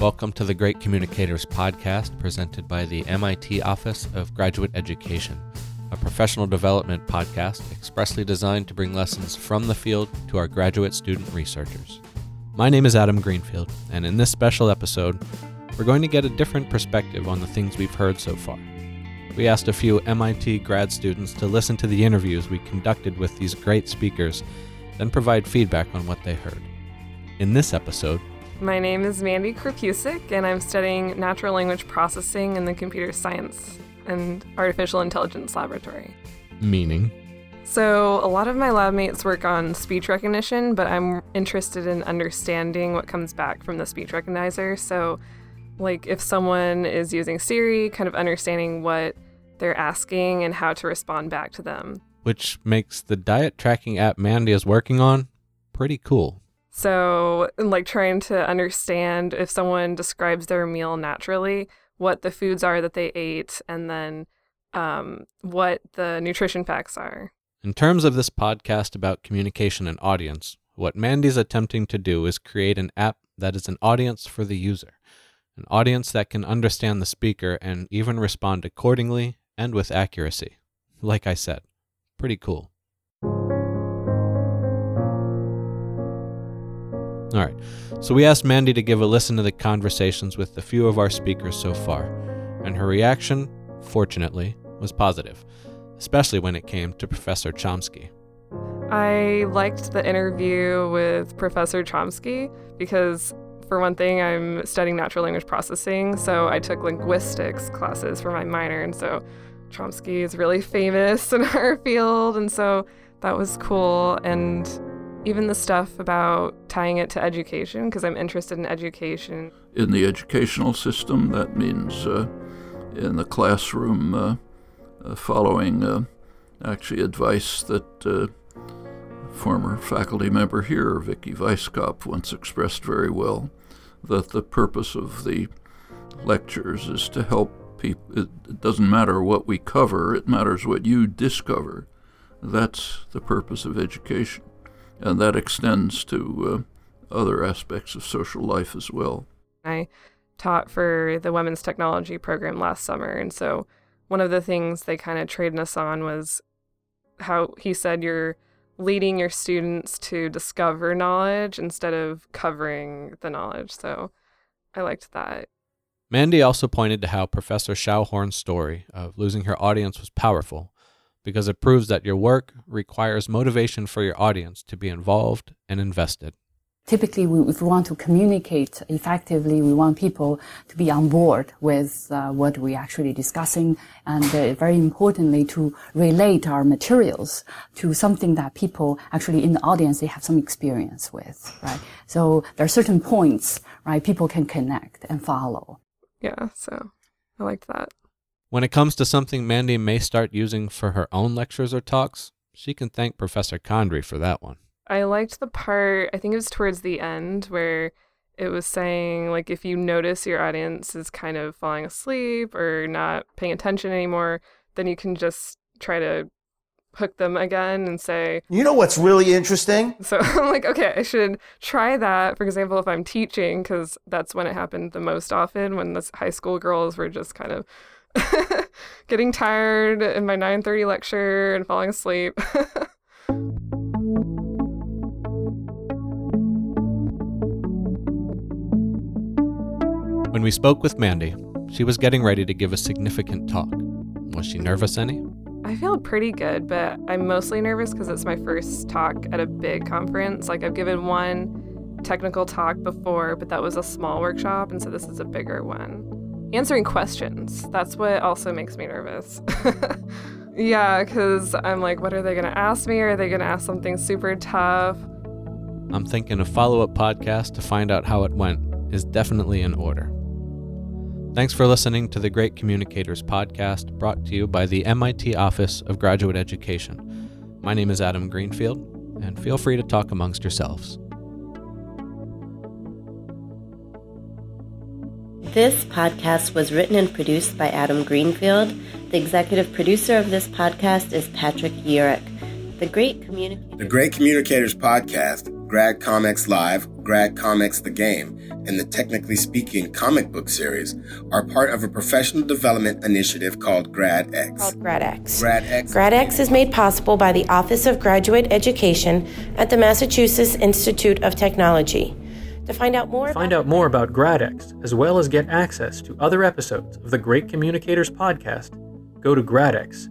Welcome to the Great Communicators podcast presented by the MIT Office of Graduate Education, a professional development podcast expressly designed to bring lessons from the field to our graduate student researchers. My name is Adam Greenfield, and in this special episode, we're going to get a different perspective on the things we've heard so far. We asked a few MIT grad students to listen to the interviews we conducted with these great speakers, then provide feedback on what they heard. In this episode, my name is Mandy Korpusik, and I'm studying natural language processing in the Computer Science and Artificial Intelligence Laboratory. Meaning? So, a lot of my lab mates work on speech recognition, but I'm interested in understanding what comes back from the speech recognizer. So, like if someone is using Siri, kind of understanding what they're asking and how to respond back to them. Which makes the diet tracking app Mandy is working on pretty cool. So, like trying to understand if someone describes their meal naturally, what the foods are that they ate, and then um, what the nutrition facts are. In terms of this podcast about communication and audience, what Mandy's attempting to do is create an app that is an audience for the user, an audience that can understand the speaker and even respond accordingly and with accuracy. Like I said, pretty cool. All right, so we asked Mandy to give a listen to the conversations with a few of our speakers so far, and her reaction, fortunately, was positive, especially when it came to Professor Chomsky. I liked the interview with Professor Chomsky because, for one thing, I'm studying natural language processing, so I took linguistics classes for my minor, and so Chomsky is really famous in our field, and so that was cool. And even the stuff about tying it to education, because I'm interested in education. In the educational system, that means uh, in the classroom, uh, uh, following uh, actually advice that uh, former faculty member here, Vicky Weisskopf, once expressed very well, that the purpose of the lectures is to help people, it doesn't matter what we cover, it matters what you discover. That's the purpose of education. And that extends to uh, other aspects of social life as well. I taught for the Women's Technology program last summer. And so one of the things they kind of trained us on was how he said you're leading your students to discover knowledge instead of covering the knowledge. So I liked that. Mandy also pointed to how Professor Schauhorn's story of losing her audience was powerful because it proves that your work requires motivation for your audience to be involved and invested. Typically, we, if we want to communicate effectively, we want people to be on board with uh, what we're actually discussing, and uh, very importantly, to relate our materials to something that people actually in the audience they have some experience with, right? So there are certain points, right? People can connect and follow. Yeah, so I liked that. When it comes to something Mandy may start using for her own lectures or talks, she can thank Professor Condry for that one. I liked the part, I think it was towards the end, where it was saying, like, if you notice your audience is kind of falling asleep or not paying attention anymore, then you can just try to hook them again and say, You know what's really interesting? So I'm like, okay, I should try that. For example, if I'm teaching, because that's when it happened the most often, when the high school girls were just kind of getting tired in my 9:30 lecture and falling asleep. when we spoke with Mandy, she was getting ready to give a significant talk. Was she nervous any? I feel pretty good, but I'm mostly nervous because it's my first talk at a big conference. Like, I've given one technical talk before, but that was a small workshop, and so this is a bigger one. Answering questions, that's what also makes me nervous. yeah, because I'm like, what are they going to ask me? Are they going to ask something super tough? I'm thinking a follow up podcast to find out how it went is definitely in order. Thanks for listening to the Great Communicators podcast brought to you by the MIT Office of Graduate Education. My name is Adam Greenfield, and feel free to talk amongst yourselves. This podcast was written and produced by Adam Greenfield. The executive producer of this podcast is Patrick Yurick. The Great Communicators. The Great Communicators podcast, GradCommX Live, GradCommX The Game and the Technically Speaking comic book series are part of a professional development initiative called GradX. Called GradX. GradX. GradX is made possible by the Office of Graduate Education at the Massachusetts Institute of Technology. To find out more, Find out more about GradX, as well as get access to other episodes of the Great Communicators podcast, go to gradx.mit.edu.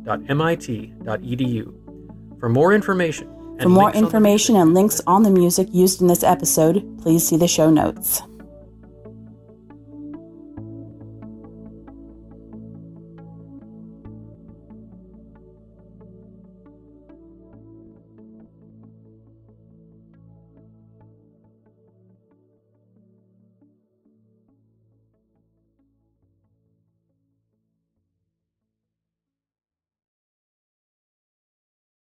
For more information, and For more links on the information and links on the music used in this episode, please see the show notes.